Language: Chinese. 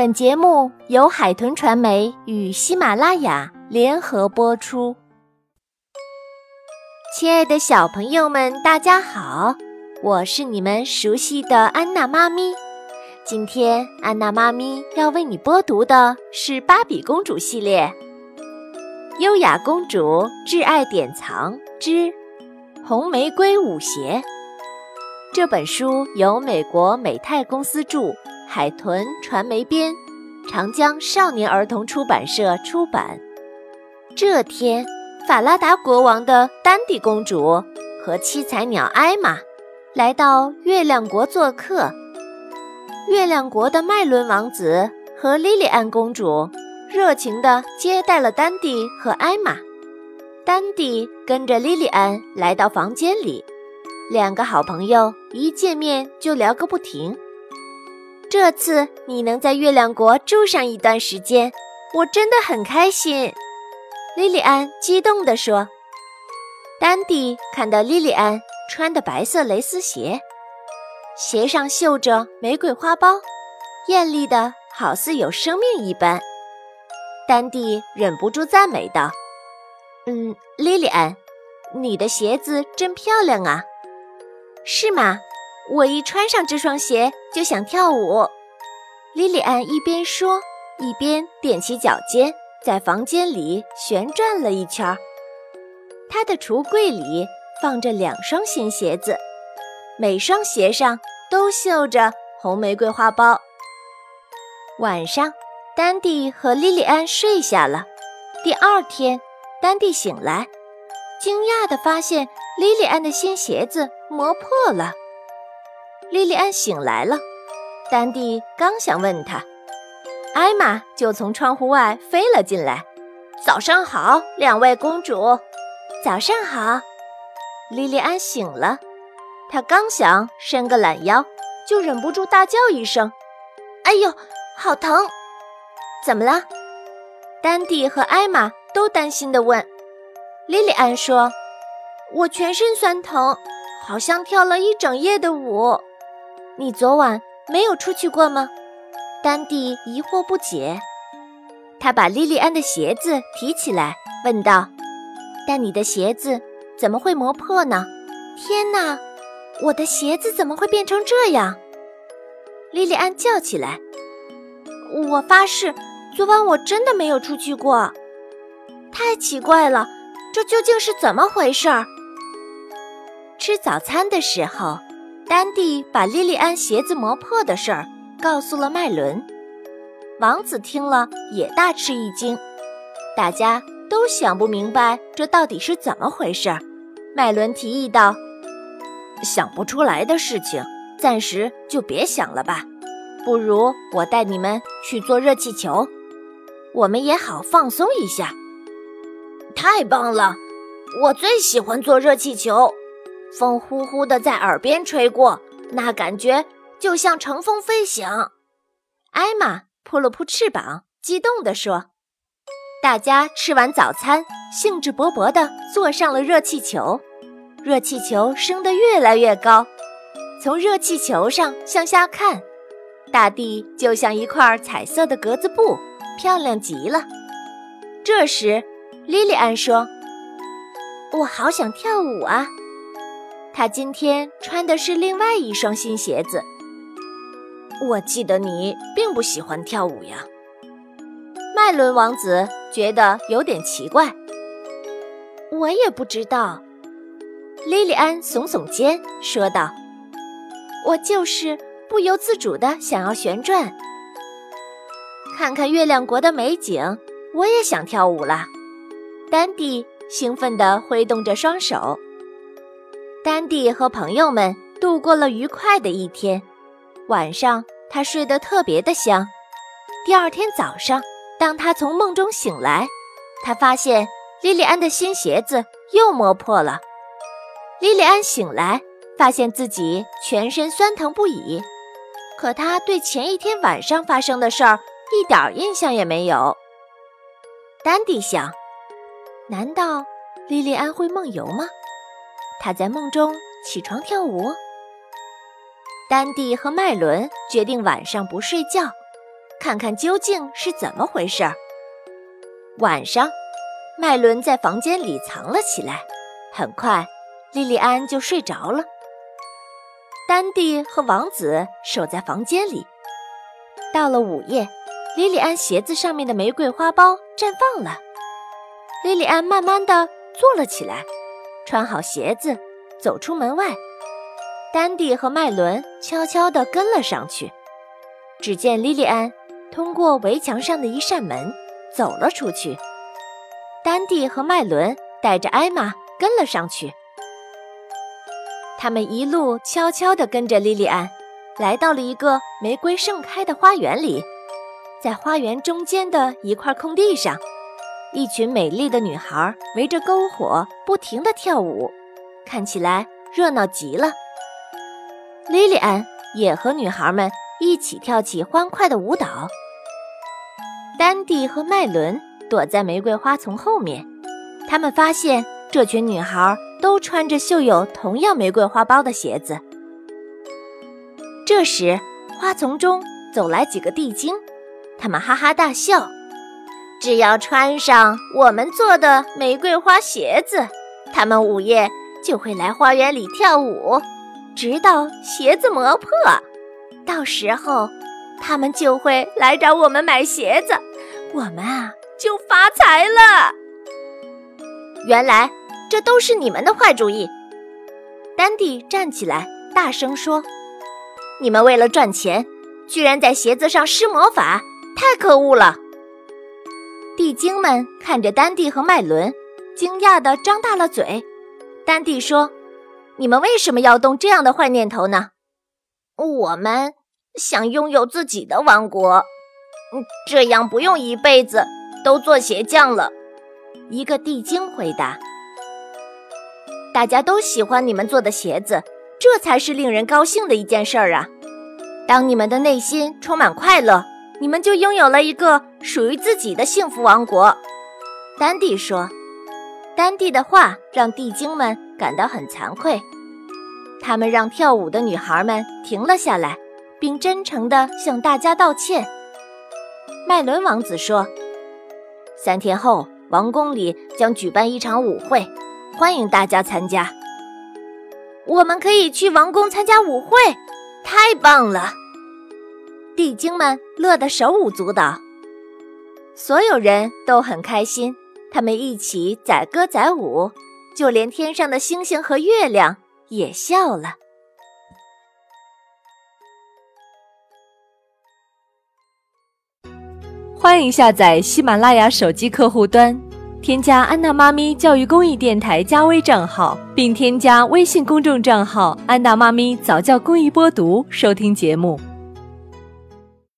本节目由海豚传媒与喜马拉雅联合播出。亲爱的小朋友们，大家好，我是你们熟悉的安娜妈咪。今天安娜妈咪要为你播读的是《芭比公主》系列，《优雅公主挚爱典藏之红玫瑰舞鞋》。这本书由美国美泰公司著。海豚传媒编，长江少年儿童出版社出版。这天，法拉达国王的丹蒂公主和七彩鸟艾玛来到月亮国做客。月亮国的麦伦王子和莉莉安公主热情地接待了丹蒂和艾玛。丹蒂跟着莉莉安来到房间里，两个好朋友一见面就聊个不停。这次你能在月亮国住上一段时间，我真的很开心。”莉莉安激动地说。丹蒂看到莉莉安穿的白色蕾丝鞋，鞋上绣着玫瑰花苞，艳丽的好似有生命一般。丹蒂忍不住赞美道：“嗯，莉莉安，你的鞋子真漂亮啊，是吗？”我一穿上这双鞋就想跳舞，莉莉安一边说，一边踮起脚尖，在房间里旋转了一圈。她的橱柜里放着两双新鞋子，每双鞋上都绣着红玫瑰花苞。晚上，丹蒂和莉莉安睡下了。第二天，丹蒂醒来，惊讶地发现莉莉安的新鞋子磨破了。莉莉安醒来了，丹蒂刚想问她，艾玛就从窗户外飞了进来。早上好，两位公主。早上好。莉莉安醒了，她刚想伸个懒腰，就忍不住大叫一声：“哎呦，好疼！”怎么了？丹蒂和艾玛都担心地问。莉莉安说：“我全身酸疼，好像跳了一整夜的舞。”你昨晚没有出去过吗？丹蒂疑惑不解。他把莉莉安的鞋子提起来，问道：“但你的鞋子怎么会磨破呢？”天哪，我的鞋子怎么会变成这样？莉莉安叫起来：“我发誓，昨晚我真的没有出去过。太奇怪了，这究竟是怎么回事？”吃早餐的时候。丹蒂把莉莉安鞋子磨破的事儿告诉了麦伦，王子听了也大吃一惊，大家都想不明白这到底是怎么回事。麦伦提议道：“想不出来的事情，暂时就别想了吧，不如我带你们去坐热气球，我们也好放松一下。”太棒了，我最喜欢坐热气球。风呼呼地在耳边吹过，那感觉就像乘风飞翔。艾玛扑了扑翅膀，激动地说：“大家吃完早餐，兴致勃勃地坐上了热气球。热气球升得越来越高，从热气球上向下看，大地就像一块彩色的格子布，漂亮极了。”这时，莉莉安说：“我好想跳舞啊！”他今天穿的是另外一双新鞋子。我记得你并不喜欢跳舞呀。麦伦王子觉得有点奇怪。我也不知道。莉莉安耸耸肩说道：“我就是不由自主的想要旋转，看看月亮国的美景。我也想跳舞了。”丹蒂兴奋地挥动着双手。丹蒂和朋友们度过了愉快的一天。晚上，他睡得特别的香。第二天早上，当他从梦中醒来，他发现莉莉安的新鞋子又磨破了。莉莉安醒来，发现自己全身酸疼不已，可他对前一天晚上发生的事儿一点印象也没有。丹迪想：难道莉莉安会梦游吗？他在梦中起床跳舞。丹蒂和麦伦决定晚上不睡觉，看看究竟是怎么回事儿。晚上，麦伦在房间里藏了起来，很快，莉莉安就睡着了。丹蒂和王子守在房间里。到了午夜，莉莉安鞋子上面的玫瑰花苞绽放了。莉莉安慢慢的坐了起来，穿好鞋子，走出门外。丹蒂和麦伦悄悄地跟了上去。只见莉莉安通过围墙上的一扇门走了出去。丹蒂和麦伦带着艾玛跟了上去。他们一路悄悄地跟着莉莉安，来到了一个玫瑰盛开的花园里。在花园中间的一块空地上，一群美丽的女孩围着篝火不停地跳舞，看起来热闹极了。莉莉安也和女孩们一起跳起欢快的舞蹈。丹蒂和麦伦躲在玫瑰花丛后面，他们发现这群女孩都穿着绣有同样玫瑰花苞的鞋子。这时，花丛中走来几个地精，他们哈哈大笑：“只要穿上我们做的玫瑰花鞋子，他们午夜就会来花园里跳舞。”直到鞋子磨破，到时候他们就会来找我们买鞋子，我们啊就发财了。原来这都是你们的坏主意！丹蒂站起来，大声说：“你们为了赚钱，居然在鞋子上施魔法，太可恶了！”地精们看着丹蒂和麦伦，惊讶地张大了嘴。丹蒂说。你们为什么要动这样的坏念头呢？我们想拥有自己的王国，这样不用一辈子都做鞋匠了。一个地精回答：“大家都喜欢你们做的鞋子，这才是令人高兴的一件事儿啊！当你们的内心充满快乐，你们就拥有了一个属于自己的幸福王国。”丹蒂说。丹蒂的话让地精们感到很惭愧，他们让跳舞的女孩们停了下来，并真诚地向大家道歉。麦伦王子说：“三天后，王宫里将举办一场舞会，欢迎大家参加。我们可以去王宫参加舞会，太棒了！”地精们乐得手舞足蹈，所有人都很开心。他们一起载歌载舞，就连天上的星星和月亮也笑了。欢迎下载喜马拉雅手机客户端，添加安娜妈咪教育公益电台加微账号，并添加微信公众账号“安娜妈咪早教公益播读”收听节目。